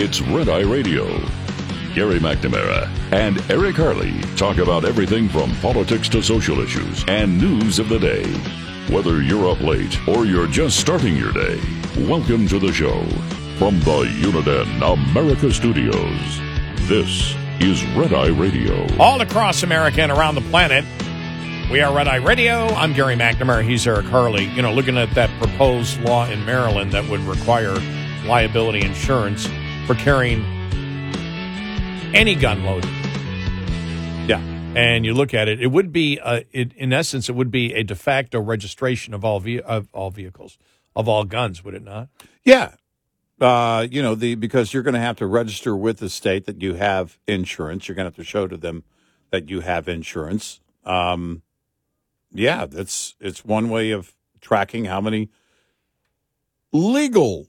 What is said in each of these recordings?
It's Red Eye Radio. Gary McNamara and Eric Harley talk about everything from politics to social issues and news of the day. Whether you're up late or you're just starting your day, welcome to the show. From the Uniden America Studios, this is Red Eye Radio. All across America and around the planet, we are Red Eye Radio. I'm Gary McNamara. He's Eric Harley. You know, looking at that proposed law in Maryland that would require liability insurance for carrying any gun loaded. Yeah. And you look at it, it would be, uh, it, in essence, it would be a de facto registration of all ve- of all vehicles, of all guns, would it not? Yeah. Uh, you know, the because you're going to have to register with the state that you have insurance. You're going to have to show to them that you have insurance. Um, yeah, that's it's one way of tracking how many legal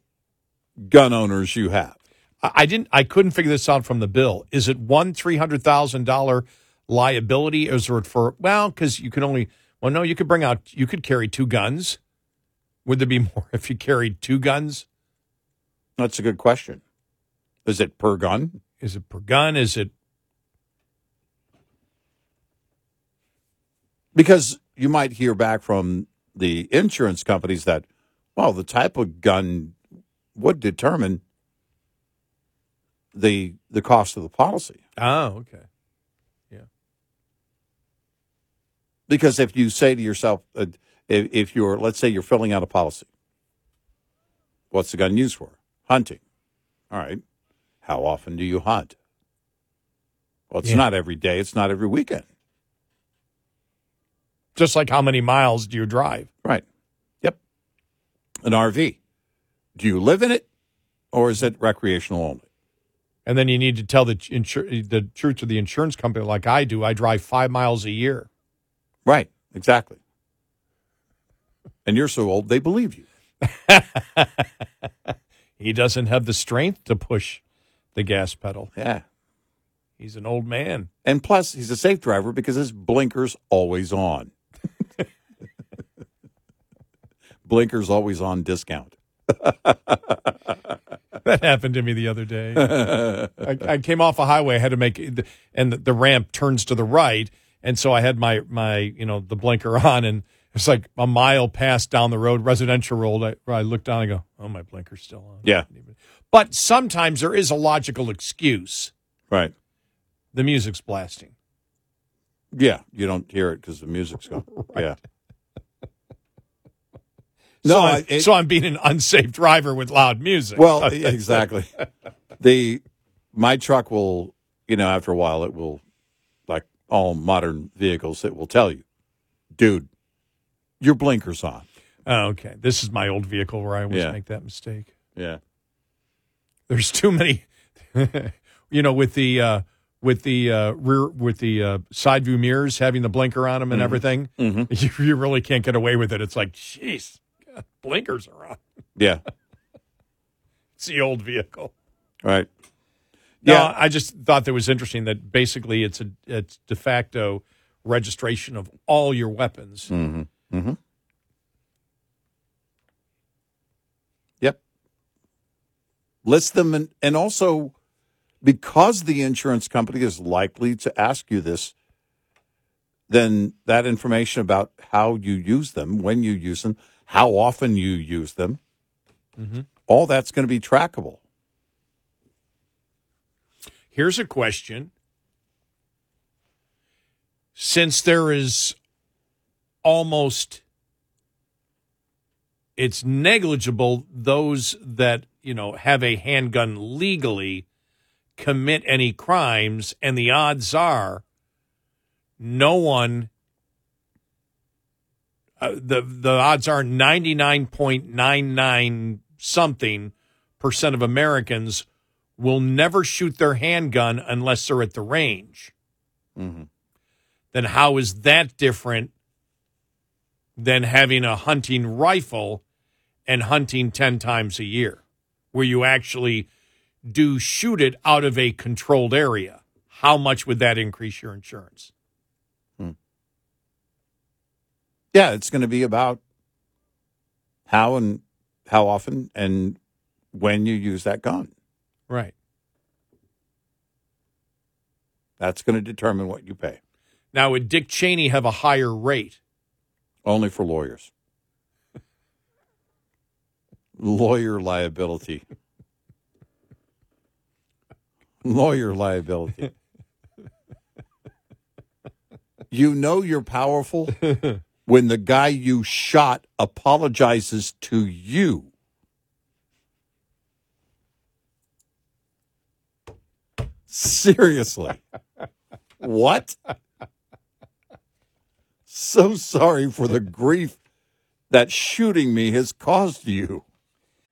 gun owners you have. I, didn't, I couldn't figure this out from the bill. Is it one three hundred thousand dollar liability? Or is it for well? Because you can only well, no, you could bring out, you could carry two guns. Would there be more if you carried two guns? That's a good question. Is it per gun? Is it per gun? Is it Because you might hear back from the insurance companies that, well, the type of gun would determine the the cost of the policy. Oh, okay. Yeah. Because if you say to yourself, uh, if, if you're, let's say you're filling out a policy, what's the gun used for? Hunting. All right. How often do you hunt? Well, it's Yeah. not every day. It's not every weekend. Just like how many miles do you drive? Right. Yep. An RV. Do you live in it or is it recreational only? And then you need to tell the insur- the truth to the insurance company, like I do. I drive five miles a year. Right. Exactly. And you're so old, they believe you. He doesn't have the strength to push the gas pedal. Yeah. He's an old man. And plus, he's a safe driver because his blinker's always on. blinker's always on discount. That happened to me the other day. I, I came off a highway, I had to make, and the, the ramp turns to the right, and so I had my my you know the blinker on, and it's like a mile past down the road, residential road. I, I look down, and go, oh, my blinker's still on. Yeah. But sometimes there is a logical excuse. Right. The music's blasting. Yeah. You don't hear it because the music's gone. Yeah. So, No, I'm, I- it- so I'm being an unsafe driver with loud music. Well, exactly. the my truck will, you know, after a while, it will, like all modern vehicles, it will tell you, dude, your blinker's on. oh, okay. This is my old vehicle where I always Yeah. make that mistake. Yeah. There's too many, you know, with the uh, with the uh, rear with the uh, side view mirrors having the blinker on them and everything. Mhm. You, you really can't get away with it. It's like, jeez, blinkers are on. Yeah. It's the old vehicle. Right. No, Yeah. I just thought that was interesting that basically it's a it's de facto registration of all your weapons. Mm-hmm. Mm-hmm. Yep. List them and, and also because the insurance company is likely to ask you this, then that information about how you use them, when you use them, how often you use them, Mhm. all that's going to be trackable. Here's a question. Since there is almost it's negligible those that, you know, have a handgun legally commit any crimes and the odds are no one uh, the the odds are 99.99 something percent of Americans will never shoot their handgun unless they're at the range. Mm-hmm. Then how is that different than having a hunting rifle and hunting 10 times a year, where you actually do shoot it out of a controlled area? How much would that increase your insurance? Yeah, it's going to be about how and how often and when you use that gun. Right. That's going to determine what you pay. Now, would Dick Cheney have a higher rate? Only for lawyers. Lawyer liability. Lawyer liability. You know you're powerful when the guy you shot apologizes to you. Seriously. what? So sorry for the grief that shooting me has caused you.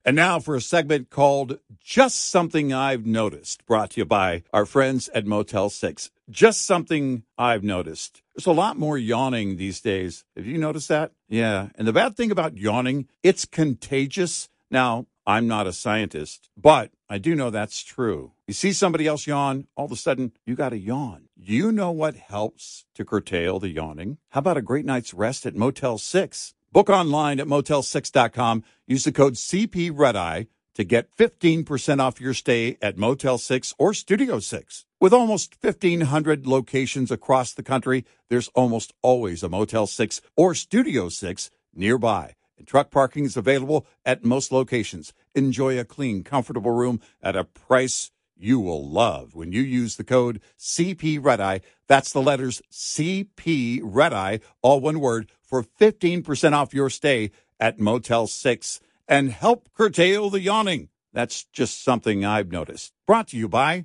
And now for a segment called Just Something I've Noticed, brought to you by our friends at Motel 6. Just something I've noticed. There's a lot more yawning these days. Have you noticed that? Yeah. And the bad thing about yawning, it's contagious. Now, I'm not a scientist, but I do know that's true. You see somebody else yawn, all of a sudden you got to yawn. You know what helps to curtail the yawning? How about a great night's rest at Motel 6? Book online at motel6.com. Use the code CP Red to get 15% off your stay at Motel 6 or Studio 6. With almost 1,500 locations across the country, there's almost always a Motel 6 or Studio 6 nearby. And truck parking is available at most locations. Enjoy a clean, comfortable room at a price you will love when you use the code CP Red Eye. That's the letters CP Red Eye, all one word, for 15% off your stay at Motel 6 and help curtail the yawning. That's just something I've noticed. Brought to you by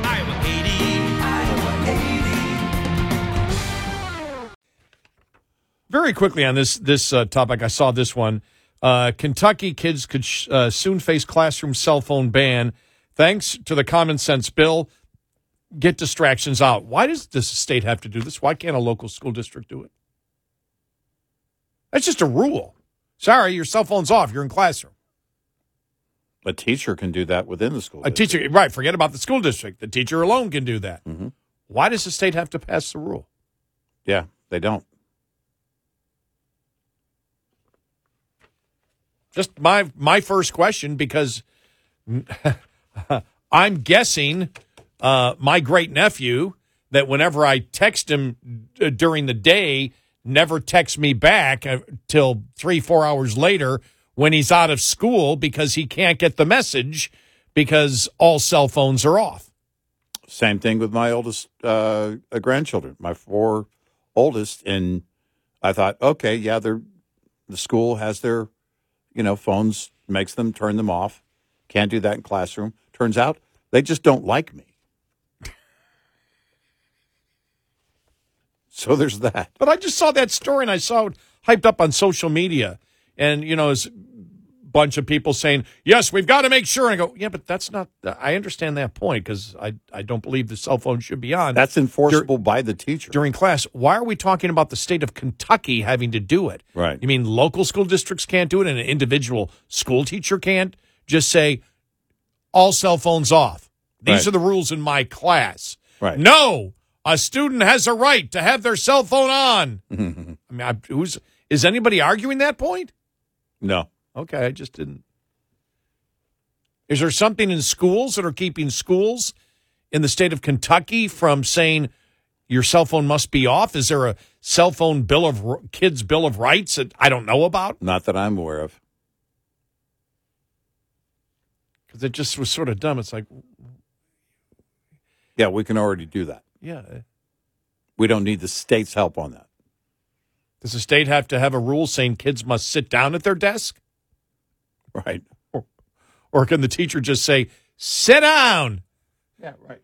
Very quickly on this this uh, topic, I saw this one. Uh, Kentucky kids could sh- uh, soon face classroom cell phone ban thanks to the common sense bill. Get distractions out. Why does this state have to do this? Why can't a local school district do it? That's just a rule. Sorry, your cell phone's off. You're in classroom. A teacher can do that within the school. A district. teacher, right? Forget about the school district. The teacher alone can do that. Mhm. Why does the state have to pass the rule? Yeah, they don't. Just my my first question because I'm guessing uh, my great nephew that whenever I text him uh, during the day, never texts me back uh, till three four hours later when he's out of school because he can't get the message because all cell phones are off. Same thing with my oldest uh, grandchildren, my four oldest, and I thought, okay, yeah, they're the school has their, you know, phones makes them turn them off. Can't do that in classroom. Turns out they just don't like me. So there's that. But I just saw that story and I saw it hyped up on social media. And, you know, it's a bunch of people saying, yes, we've got to make sure. And I go, yeah, but that's not, I understand that point because I, I don't believe the cell phone should be on That's enforceable by the teacher. during class. Why are we talking about the state of Kentucky having to do it? Right. You mean local school districts can't do it and an individual school teacher can't just say, all cell phones off? These Right. are the rules in my class. Right. No, a student has a right to have their cell phone on. I mean, I, who's is anybody arguing that point? No. Okay, I just didn't. Is there something in schools that are keeping schools in the state of Kentucky from saying your cell phone must be off? Is there a cell phone bill of kids bill of rights that I don't know about? Not that I'm aware of. Because it just was sort of dumb. It's like, Yeah, we can already do that. yeah, We don't need the state's help on that. Does the state have to have a rule saying kids must sit down at their desk? Right. Or can the teacher just say, sit down, Yeah, right.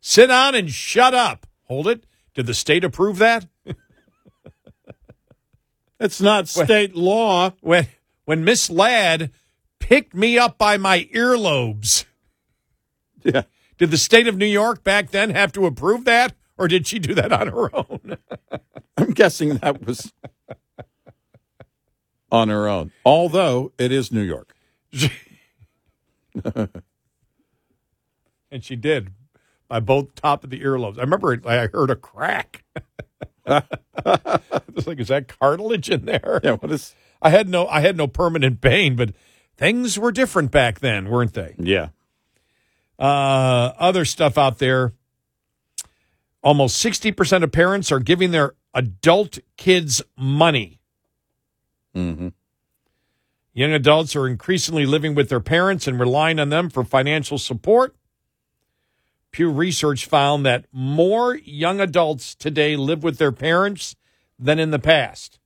sit down and shut up? Hold it. Did the state approve that? It's not state law. When when Miss Ladd picked me up by my earlobes, Yeah. did the state of New York back then have to approve that? Or did she do that on her own? I'm guessing that was on her own. Although it is New York. and she did by both top of the earlobes. I remember it, I heard a crack. I was like, is that cartilage in there? Yeah, what is I had no I had no permanent pain, but things were different back then, weren't they? Yeah. Uh, other stuff out there. Almost 60% of parents are giving their adult kids money. Mm-hmm. Young adults are increasingly living with their parents and relying on them for financial support. Pew Research found that more young adults today live with their parents than in the past.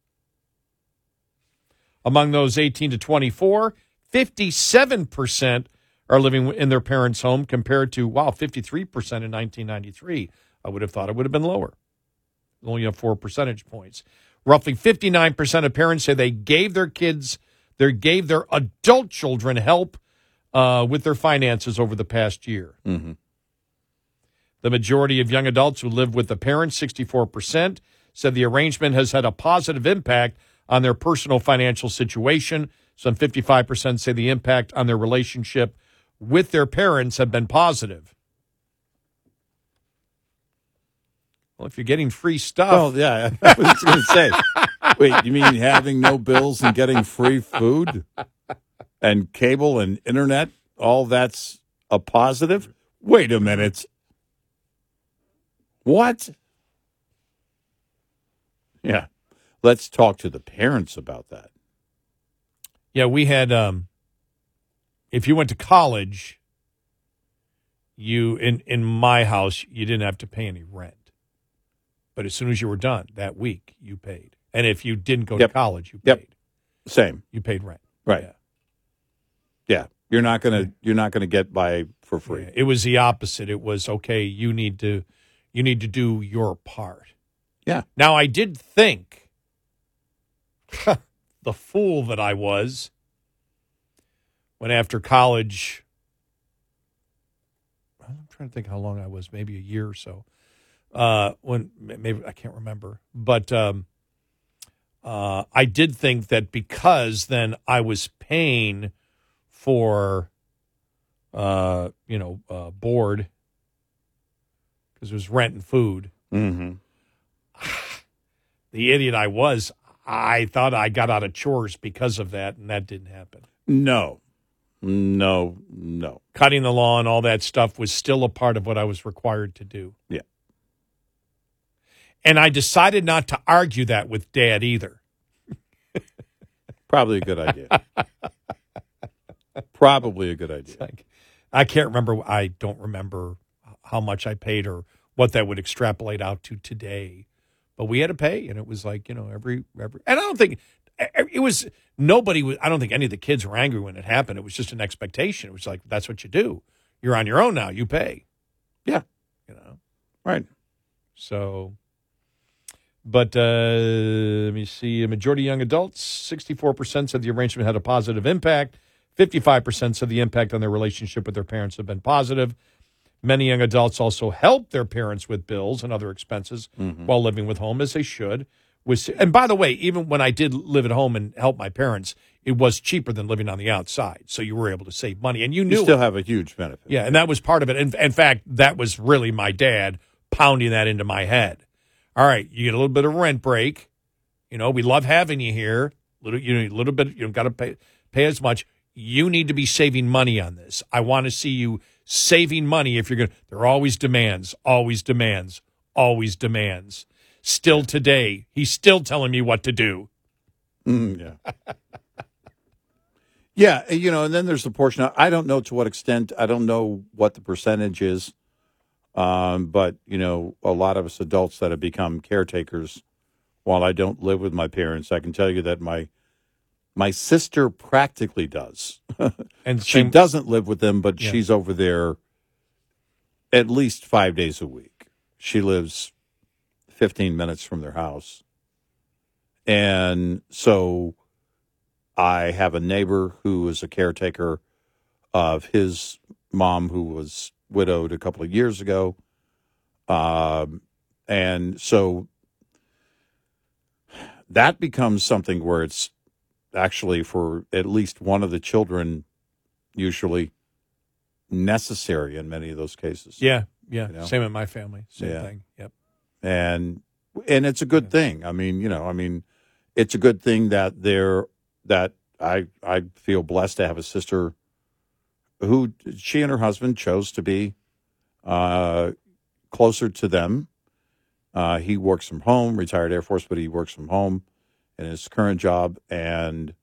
Among those 18 to 24, 57% are living in their parents' home compared to, wow, 53% in 1993. I would have thought it would have been lower, only a four percentage points. Roughly 59% of parents say they gave their kids, they gave their adult children help uh, with their finances over the past year. Mm-hmm. The majority of young adults who live with the parents, 64%, said the arrangement has had a positive impact on their personal financial situation. Some 55% say the impact on their relationship with their parents have been positive. Well, if you're getting free stuff, Oh, yeah. I was going to say, wait, you mean having no bills and getting free food and cable and internet? All that's a positive? Wait a minute. What? Yeah. Let's talk to the parents about that. yeah, we had. Um, if you went to college, you in in my house, you didn't have to pay any rent. But as soon as you were done that week, you paid. And if you didn't go Yep. to college, you Yep. paid. Same. You paid rent. Right. Yeah. Yeah. You're not going to you're not to get by for free. Yeah, It was the opposite. It was okay. You need to, you need to do your part. Yeah. Now I did think, the fool that I was, when after college, I'm trying to think how long I was, maybe a year or so. Uh, when maybe I can't remember, but um, uh, I did think that because then I was paying for uh, you know, uh, board because it was rent and food. Mm-hmm. The idiot I was, I thought I got out of chores because of that, and that didn't happen. No. No. No. Cutting the lawn, all that stuff was still a part of what I was required to do. Yeah. And I decided not to argue that with dad either. Probably a good idea. Probably a good idea. Like, I can't remember. I don't remember how much I paid or what that would extrapolate out to today. But we had to pay, and it was like you know every every. And I don't think it was nobody. Was, I don't think any of the kids were angry when it happened. It was just an expectation. It was like that's what you do. You're on your own now. You pay. Yeah. You know. Right. So, but uh, let me see. A majority of young adults, 64% said the arrangement had a positive impact. 55% said the impact on their relationship with their parents have been positive. Many young adults also help their parents with bills and other expenses while living with home, as they should. With, and by the way, even when I did live at home and help my parents, it was cheaper than living on the outside. So you were able to save money, and you knew You it. still have a huge benefit. Yeah, and that was part of it. In, in fact, that was really my dad pounding that into my head. All right, you get a little bit of rent break. You know, we love having you here. Little, you know, a little bit. You don't got to pay pay as much. You need to be saving money on this. I want to see you saving money. If you're going, to there are always demands, always demands, always demands. Still today, he's still telling me what to do. Mm, yeah. yeah, you know, and then there's the portion. I don't know to what extent. I don't know what the percentage is, um, but you know, a lot of us adults that have become caretakers while I don't live with my parents, I can tell you that my my sister practically does. And she same- doesn't live with them, but Yeah. she's over there at least five days a week. She lives 15 minutes from their house. And so I have a neighbor who is a caretaker of his mom who was widowed a couple of years ago. Um, and so that becomes something where it's actually for at least one of the children usually necessary in many of those cases. Yeah, yeah. You know? Same in my family. Same Yeah. thing. Yep. and and it's a good thing. I mean, you know, I mean, it's a good thing that they're that I I feel blessed to have a sister who she and her husband chose to be uh, closer to them. Uh, he works from home, retired Air Force, but he works from home in his current job, and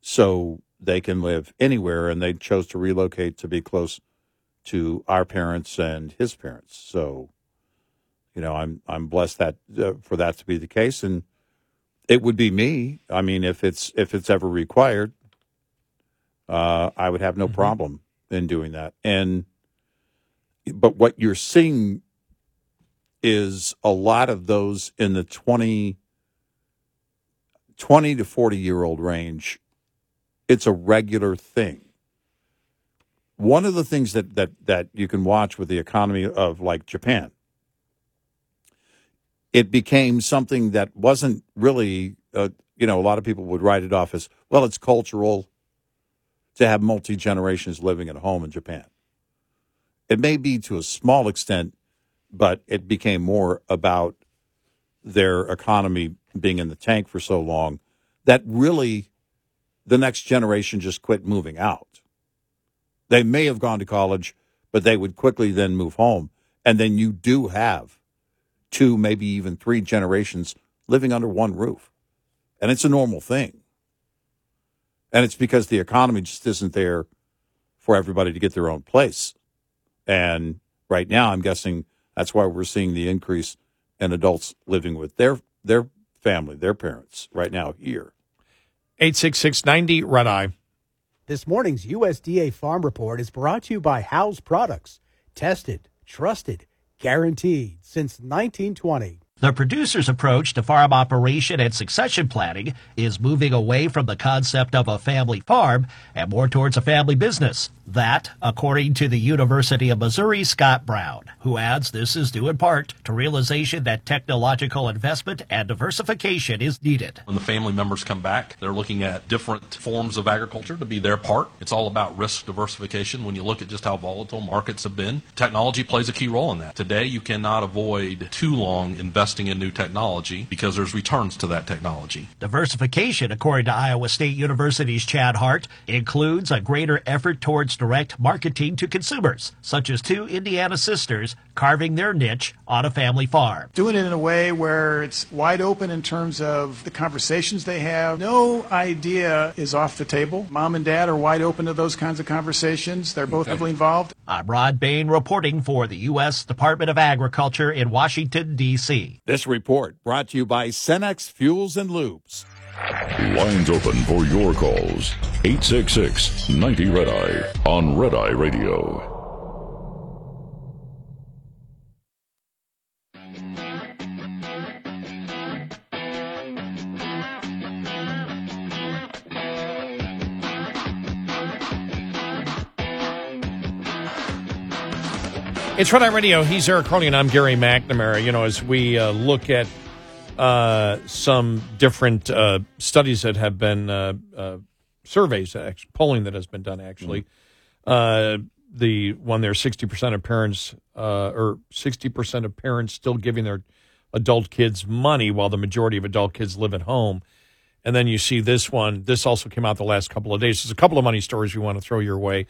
so they can live anywhere. And they chose to relocate to be close to our parents and his parents. So you know i'm i'm blessed that uh, for that to be the case and it would be me i mean if it's if it's ever required uh i would have no problem in doing that. And but what you're seeing is a lot of those in the 20 20 to 40 year old range. It's a regular thing. One of the things that that that you can watch with the economy of like japan it became something that wasn't really, uh, you know, a lot of people would write it off as, well, it's cultural to have multi generations living at home in Japan. It may be to a small extent, but it became more about their economy being in the tank for so long that really the next generation just quit moving out. They may have gone to college, but they would quickly then move home. And then you do have two, maybe even three generations living under one roof. And it's a normal thing. And it's because the economy just isn't there for everybody to get their own place. And right now, I'm guessing that's why we're seeing the increase in adults living with their their family, their parents right now here. 86690 Red Eye. This morning's USDA Farm Report is brought to you by Howes Products. Tested, trusted, guaranteed since 1920. The producer's approach to farm operation and succession planning is moving away from the concept of a family farm and more towards a family business. That, according to the University of Missouri Scott Brown, who adds this is due in part to realization that technological investment and diversification is needed. When the family members come back, they're looking at different forms of agriculture to be their part. It's all about risk diversification. When you look at just how volatile markets have been, technology plays a key role in that. Today, you cannot avoid too long investing in new technology because there's returns to that technology. Diversification, according to Iowa State University's Chad Hart, includes a greater effort towards direct marketing to consumers, such as two Indiana sisters carving their niche on a family farm. doing it in a way where it's wide open in terms of the conversations they have. No idea is off the table. Mom and dad are wide open to those kinds of conversations. They're both heavily involved. I'm Rod Bain reporting for the U.S. Department of Agriculture in Washington, D.C. This report brought to you by Cenex Fuels and Lubes. Lines open for your calls. 866 90 Red Eye on Red Eye Radio. It's Red Eye Radio. He's Eric and I'm Gary McNamara. You know, as we uh, look at uh, some different uh, studies that have been uh, uh, surveys, actually, polling that has been done, actually, uh, the one there, 60% of parents, uh, or 60% of parents still giving their adult kids money while the majority of adult kids live at home. And then you see this one. This also came out the last couple of days. There's a couple of money stories we want to throw your way.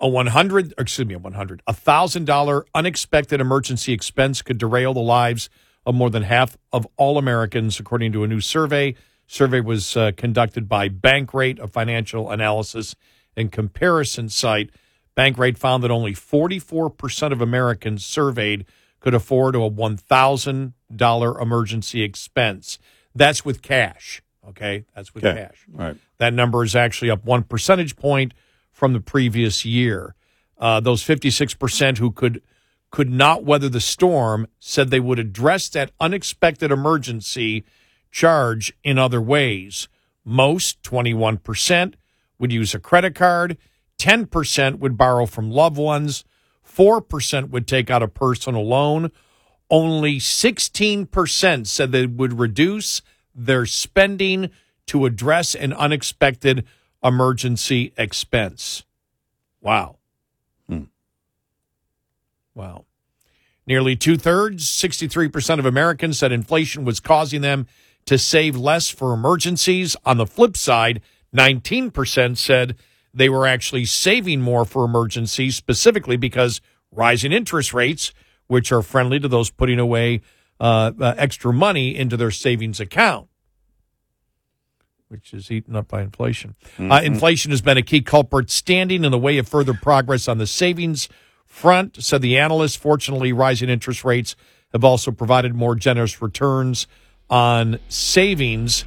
A 100, excuse me, a 100, a $1,000 unexpected emergency expense could derail the lives of more than half of all Americans, according to a new survey. Survey was uh, conducted by Bankrate, a financial analysis and comparison site. Bankrate found that only 44% of Americans surveyed could afford a $1,000 emergency expense. That's with cash. Okay, that's with Okay. cash. All right. That number is actually up one percentage point from the previous year. Uh, those 56% who could could not weather the storm said they would address that unexpected emergency charge in other ways. Most, 21%, would use a credit card, 10% would borrow from loved ones, 4% would take out a personal loan. Only 16% said they would reduce their spending to address an unexpected emergency expense. Wow. Wow. Nearly two thirds, 63% of Americans said inflation was causing them to save less for emergencies. On the flip side, 19% said they were actually saving more for emergencies, specifically because rising interest rates, which are friendly to those putting away uh, uh, extra money into their savings account which is eaten up by inflation. Uh, inflation has been a key culprit standing in the way of further progress on the savings front, said the analyst. Fortunately, rising interest rates have also provided more generous returns on savings.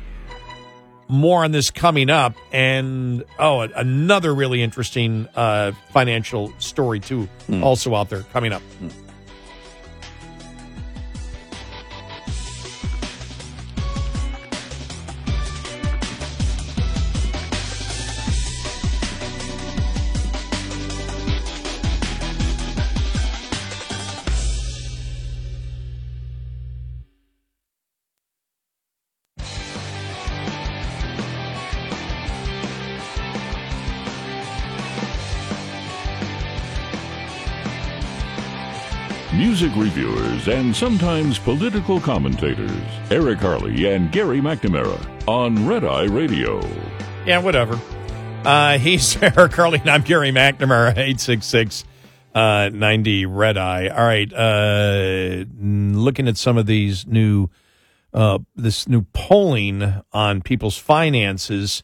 More on this coming up. And, oh, another really interesting uh, financial story, too, also out there coming up. Music reviewers and sometimes political commentators, Eric Harley and Gary McNamara on Red Eye Radio. Yeah, whatever. Uh, he's Eric Harley, and I'm Gary McNamara, 866 uh, 90 Red Eye. All right. Uh, looking at some of these new, uh, this new polling on people's finances,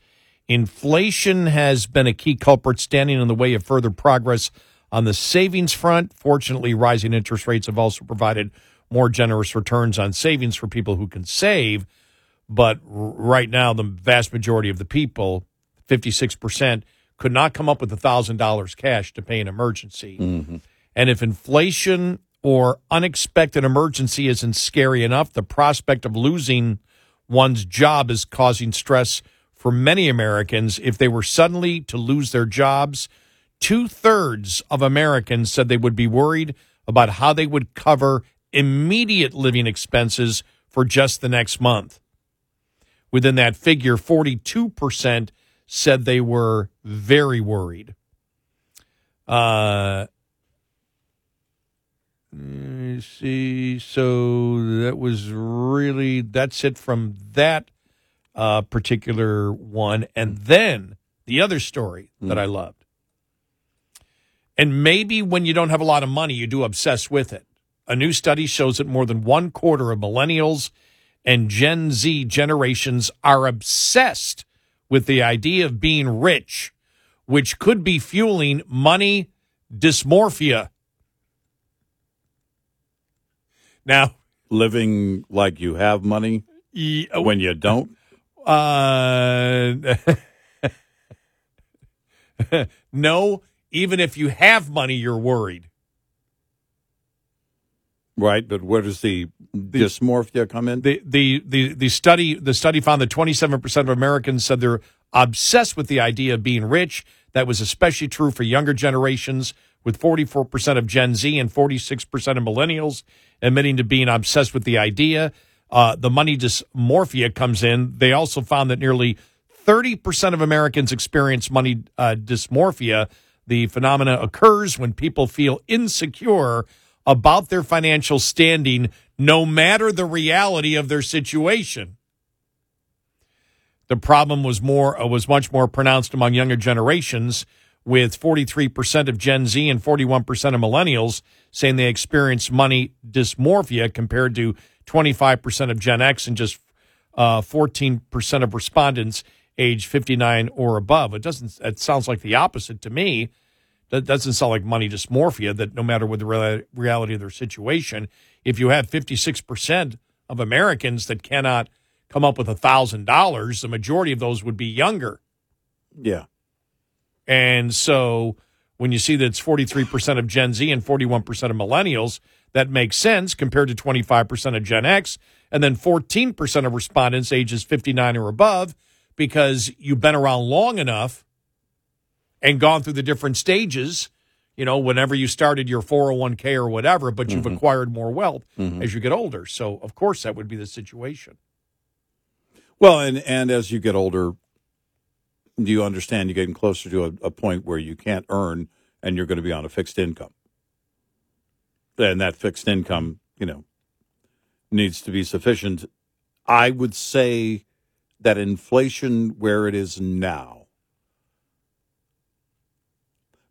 inflation has been a key culprit standing in the way of further progress on the savings front. Fortunately, rising interest rates have also provided more generous returns on savings for people who can save. But right now, the vast majority of the people, 56%, could not come up with $1,000 cash to pay an emergency. Mm-hmm. And if inflation or unexpected emergency isn't scary enough, the prospect of losing one's job is causing stress for many Americans. If they were suddenly to lose their jobs, two thirds of Americans said they would be worried about how they would cover immediate living expenses for just the next month. Within that figure, 42% said they were very worried. Uh, see. So that was really, that's it from that uh, particular one. And then the other story that I loved. And maybe when you don't have a lot of money, you do obsess with it. A new study shows that more than one quarter of millennials and Gen Z generations are obsessed with the idea of being rich, which could be fueling money dysmorphia. Now, Living like you have money y- when you don't. Uh, no, even if you have money, you're worried. Right, but where does the dysmorphia come in? The, the the the study the study found that 27% of Americans said they're obsessed with the idea of being rich. That was especially true for younger generations, with 44% of Gen Z and 46% of millennials admitting to being obsessed with the idea. Uh, the money dysmorphia comes in. They also found that nearly 30% of Americans experience money uh, dysmorphia. The phenomena occurs when people feel insecure about their financial standing, no matter the reality of their situation. The problem was more uh, was much more pronounced among younger generations, with 43% of Gen Z and 41% of millennials saying they experience money dysmorphia compared to 25% of Gen X and just uh, 14% of respondents age 59 or above. It doesn't. It sounds like the opposite to me. That doesn't sound like money dysmorphia. That no matter what the rea- reality of their situation, if you have 56% of Americans that cannot come up with a thousand dollars, the majority of those would be younger. Yeah. And so when you see that it's 43% of Gen Z and 41% of millennials, that makes sense compared to 25% of Gen X and then 14% of respondents ages 59 or above because you've been around long enough and gone through the different stages, you know, whenever you started your 401k or whatever, but you've mm-hmm. acquired more wealth mm-hmm. as you get older. So, of course, that would be the situation. Well, and and as you get older, do you understand you're getting closer to a, a point where you can't earn and you're going to be on a fixed income. And that fixed income, you know, needs to be sufficient. I would say that inflation where it is now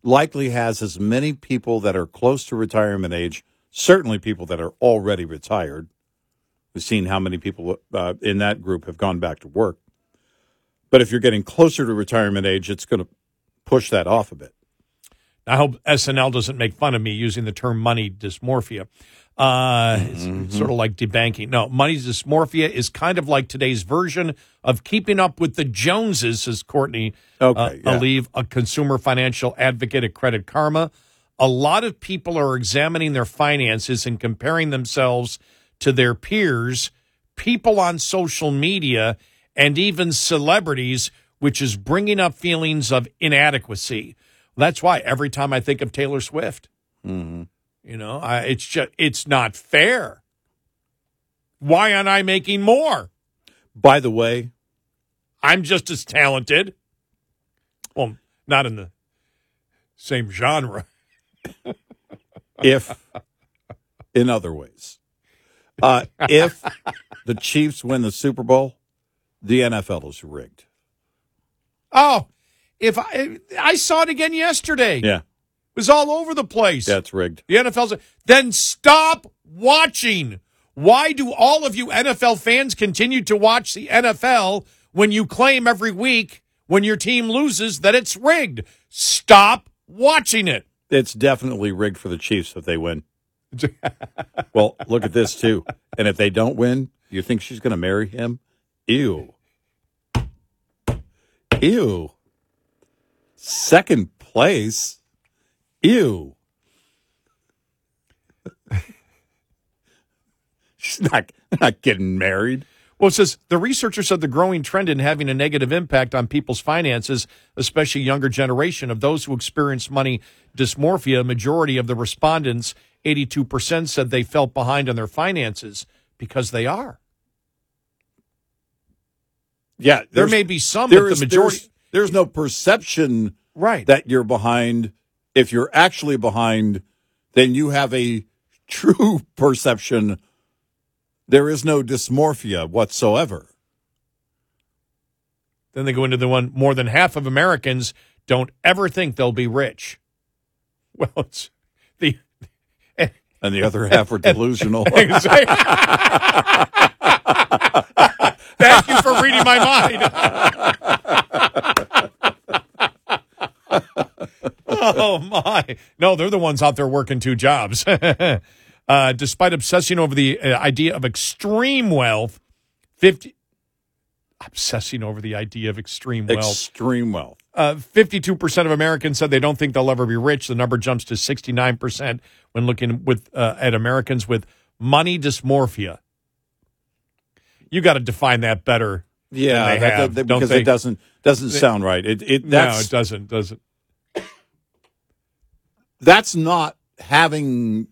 likely has as many people that are close to retirement age, certainly people that are already retired. We've seen how many people uh, in that group have gone back to work. But if you're getting closer to retirement age, it's going to push that off a bit. I hope SNL doesn't make fun of me using the term money dysmorphia. Uh, it's sort of like debanking. No, money dysmorphia is kind of like today's version of keeping up with the Joneses, says Courtney Okay, uh, yeah. Alev, a consumer financial advocate at Credit Karma. A lot of people are examining their finances and comparing themselves to their peers, people on social media, and even celebrities, which is bringing up feelings of inadequacy. That's why every time I think of Taylor Swift, you know, I, it's just it's not fair. Why aren't I making more? By the way, I'm just as talented. Well, not in the same genre. if in other ways, uh, if the Chiefs win the Super Bowl, the NFL is rigged. Oh, if I I saw it again yesterday. Yeah, was all over the place. that's rigged. The NFL's then stop watching. Why do all of you NFL fans continue to watch the NFL when you claim every week when your team loses that it's rigged? Stop watching it. It's definitely rigged for the Chiefs if they win. well, look at this too. And if they don't win, you think she's going to marry him? Ew. Ew. Second place. Ew. she's not not getting married. Well, it says the researcher said the growing trend in having a negative impact on people's finances, especially younger generation of those who experience money dysmorphia, majority of the respondents, 82%, said they felt behind on their finances because they are. Yeah, There may be some, there but is- the majority. There's, there's no perception Right. that you're behind. If you're actually behind, then you have a true perception. There is no dysmorphia whatsoever. Then they go into the one more than half of Americans don't ever think they'll be rich. Well, it's the And the other half are delusional. Thank you for reading my mind. oh my! No, they're the ones out there working two jobs. uh, despite obsessing over the uh, idea of extreme wealth, fifty obsessing over the idea of extreme wealth. Extreme wealth. Uh, 52% of Americans said they don't think they'll ever be rich. The number jumps to 69% when looking with uh, at Americans with money dysmorphia. You got to define that better. Yeah, that- have, that- don't because it doesn't doesn't sound right. It it no, it doesn't. Doesn't. That's not having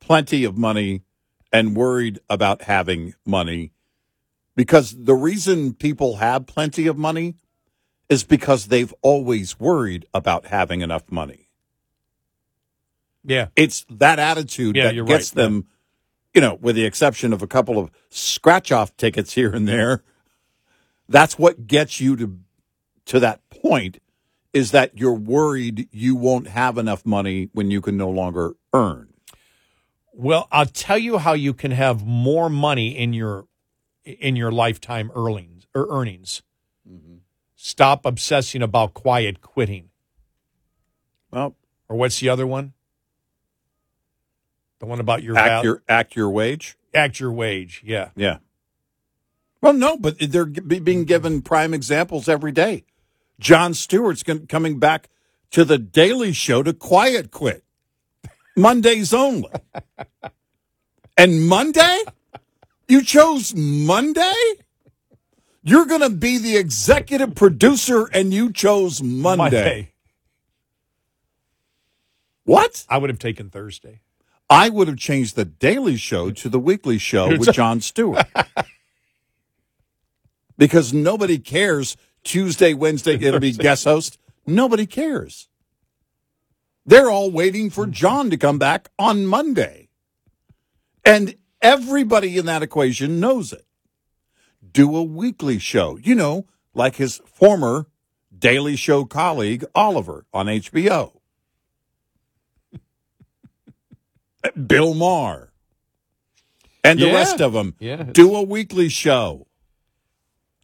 plenty of money and worried about having money because the reason people have plenty of money is because they've always worried about having enough money. Yeah. It's that attitude Yeah, that gets right. them, you know, with the exception of a couple of scratch off tickets here and there. That's what gets you to to that point is that you're worried you won't have enough money when you can no longer earn. Well, I'll tell you how you can have more money in your in your lifetime earnings or earnings. Mm-hmm. Stop obsessing about quiet quitting. Well, Or what's the other one? The one about your act val- your act your wage. act your wage. Yeah. Yeah. Well, no, but they're being mm-hmm. given prime examples every day. Jon Stewart's coming back to the Daily Show to quiet quit. Mondays only. and Monday? You chose Monday? You're going to be the executive producer and you chose Monday. Monday. What? I would have taken Thursday. I would have changed the Daily Show to the Weekly Show with Jon Stewart. because nobody cares Tuesday, Wednesday, it'll be guest host. Nobody cares. They're all waiting for hmm. Jon to come back on Monday. And everybody in that equation knows it. Do a weekly show, you know, like his former Daily Show colleague, Oliver, on HBO. Bill Maher. And the Yeah. rest of them. Yeah. Do a weekly show.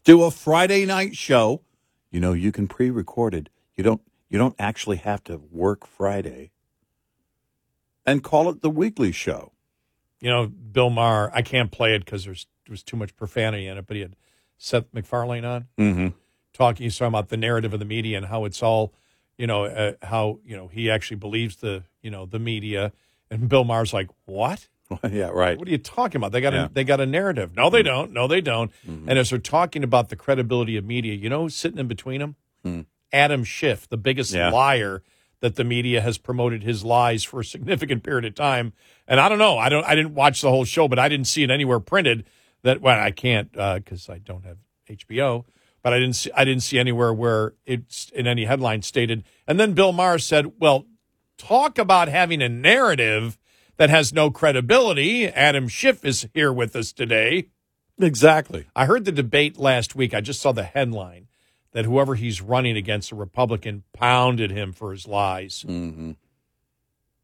Do a Friday night show. You know, you can pre-record it. You don't you don't actually have to work Friday. And call it the weekly show. You know, Bill Maher, I can't play it because there's there was too much profanity in it, but he had Seth MacFarlane on Mm-hmm. talking. He's talking about the narrative of the media and how it's all, you know, uh, how you know he actually believes the you know the media, and Bill Maher's like, what? yeah, right. What are you talking about? They got Yeah. Mm-hmm. a they got a narrative. No, they don't. No, they don't. And as they're talking about the credibility of media, you know who's sitting in between them? Adam Schiff, the biggest. Yeah. liar that the media has promoted his lies for a significant period of time. And I don't know. I don't. I didn't watch the whole show, but I didn't see it anywhere printed that. Well, I can't because I don't have HBO. But I didn't see. I didn't see anywhere where it's in any headline stated. And then Bill Maher said, "Well, talk about having a narrative." That has no credibility. Adam Schiff is here with us today. Exactly. I heard the debate last week. I just saw the headline that whoever he's running against, a Republican, pounded him for his lies. Mm-hmm.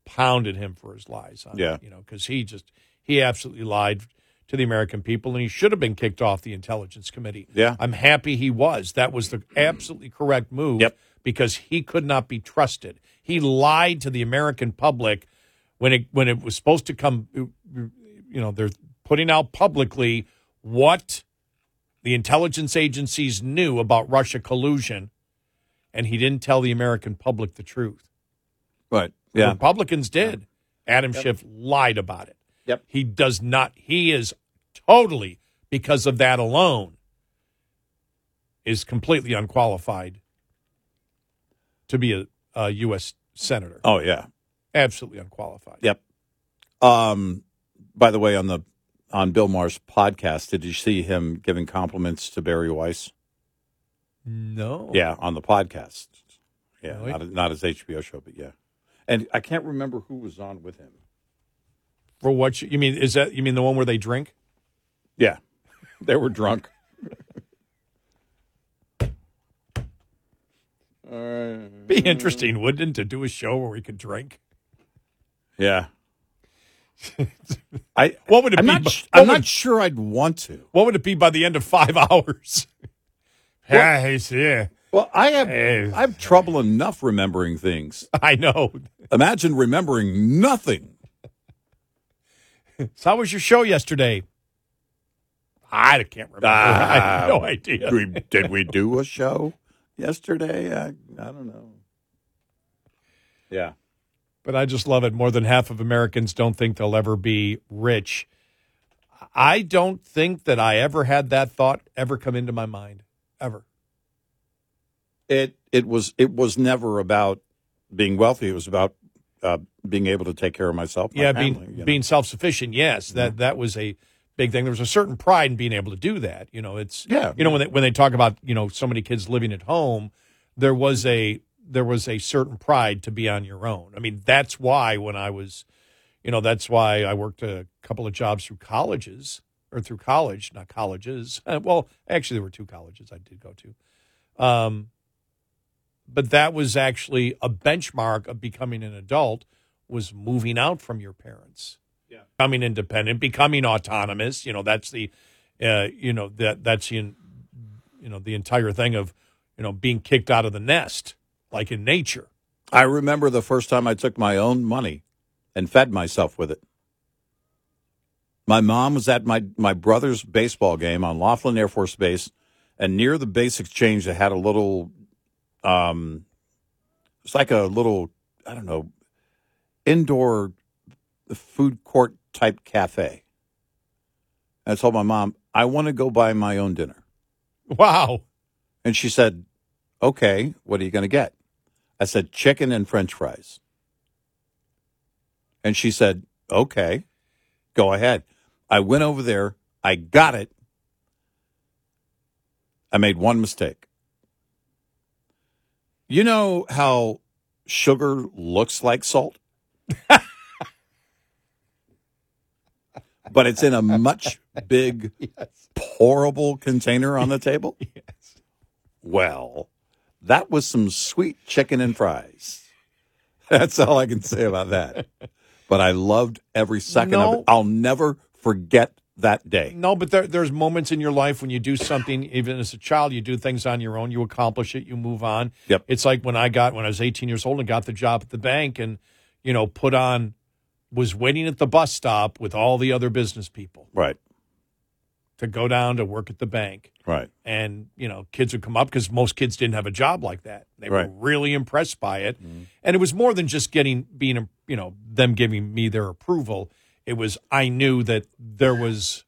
Pounded him for his lies. on Yeah. you know, because he just he absolutely lied to the American people, and he should have been kicked off the Intelligence Committee. Yeah. I'm happy he was. That was the absolutely correct move. Yep. Because he could not be trusted. He lied to the American public when it when it was supposed to come. You know, they're putting out publicly what the intelligence agencies knew about Russia collusion, and he didn't tell the American public the truth. Right. The Yeah. Republicans did. Adam Schiff lied about it. Yep. He does not. He is totally because of that alone is completely unqualified to be a, a U.S. senator. Oh yeah. Absolutely unqualified. Yep. Um by the way, on the on Bill Maher's podcast, did you see him giving compliments to Bari Weiss? No. Yeah, on the podcast. Yeah, Really? not, not his HBO show, but yeah. And I can't remember who was on with him. For what you, you mean? Is that you mean the one where they drink? Yeah, they were drunk. Be interesting, wouldn't it, to do a show where we could drink? Yeah. I What would it I'm be? not, what I'm would- not sure I'd want to. What would it be by the end of five hours? yeah, here. Well, I have. I have trouble enough remembering things. I know. Imagine remembering nothing. So how was your show yesterday? I can't remember. I have ah, no idea. We, did we do a show yesterday? I, I don't know. Yeah. But I just love it. More than half of Americans don't think they'll ever be rich. I don't think that I ever had that thought ever come into my mind. Ever. It it was it was never about being wealthy. It was about uh, being able to take care of myself. my yeah, family, being you know. being self sufficient. Yes, that that was a big thing. There was a certain pride in being able to do that. You know, it's Yeah. You know when they, when they talk about you know so many kids living at home, there was a there was a certain pride to be on your own. I mean, that's why when I was, you know, that's why I worked a couple of jobs through colleges or through college, not colleges. Well, actually, there were two colleges I did go to. Um, but that was actually a benchmark of becoming an adult was moving out from your parents yeah. becoming independent becoming autonomous you know that's the uh, you know that that's the you know the entire thing of you know being kicked out of the nest like in nature I remember the first time I took my own money and fed myself with it. My mom was at my my brother's baseball game on Laughlin Air Force Base, and near the base exchange, they had a little, um, it's like a little, I don't know, indoor food court type cafe. And I told my mom, I want to go buy my own dinner. Wow. And she said, Okay, what are you going to get? I said, Chicken and french fries. And she said, Okay, go ahead. I went over there, I got it. I made one mistake. You know how sugar looks like salt? but it's in a much big, pourable container on the table? Yes. Well, that was some sweet chicken and fries. That's all I can say about that. But I loved every second of No. it. I'll never forget that day. No, but there, there's moments in your life when you do something, even as a child, you do things on your own, you accomplish it, you move on. Yep. It's like when I got, when I was 18 years old and got the job at the bank and, you know, put on, was waiting at the bus stop with all the other business people Right, to go down to work at the bank. right. And, you know, kids would come up because most kids didn't have a job like that. They Right. Mm-hmm. were really impressed by it. And it was more than just getting, being, you know, them giving me their approval. It was, I knew that there was,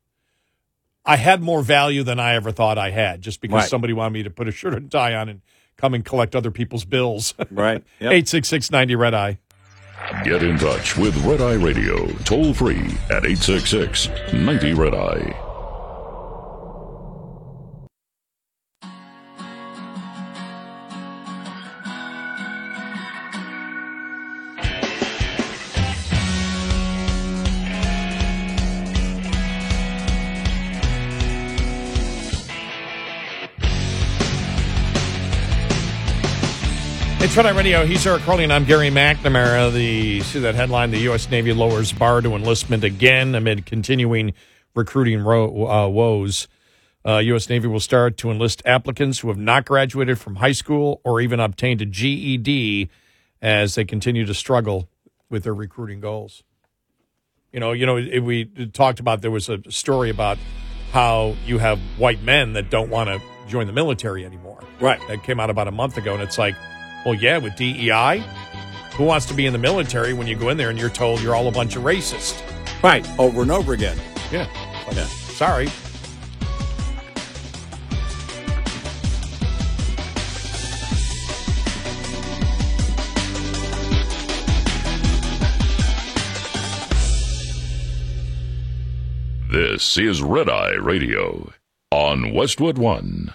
I had more value than I ever thought I had just because Right. somebody wanted me to put a shirt and tie on and come and collect other people's bills. Right. Yep. 866 90 Red Eye. Get in touch with Red Eye Radio toll free at 866 90 Red Eye. Eye Radio. He's Eric Harley, and I'm Gary McNamara. The see that headline: The U.S. Navy lowers bar to enlistment again amid continuing recruiting ro- uh, woes. Uh, U.S. Navy will start to enlist applicants who have not graduated from high school or even obtained a GED as they continue to struggle with their recruiting goals. You know, you know, it, we talked about there was a story about how you have white men that don't want to join the military anymore. Right. That came out about a month ago, and it's like, well, yeah, with DEI, who wants to be in the military when you go in there and you're told you're all a bunch of racist? Right. Over and over again. Yeah. Like, Yeah. Sorry. This is Red Eye Radio on Westwood One.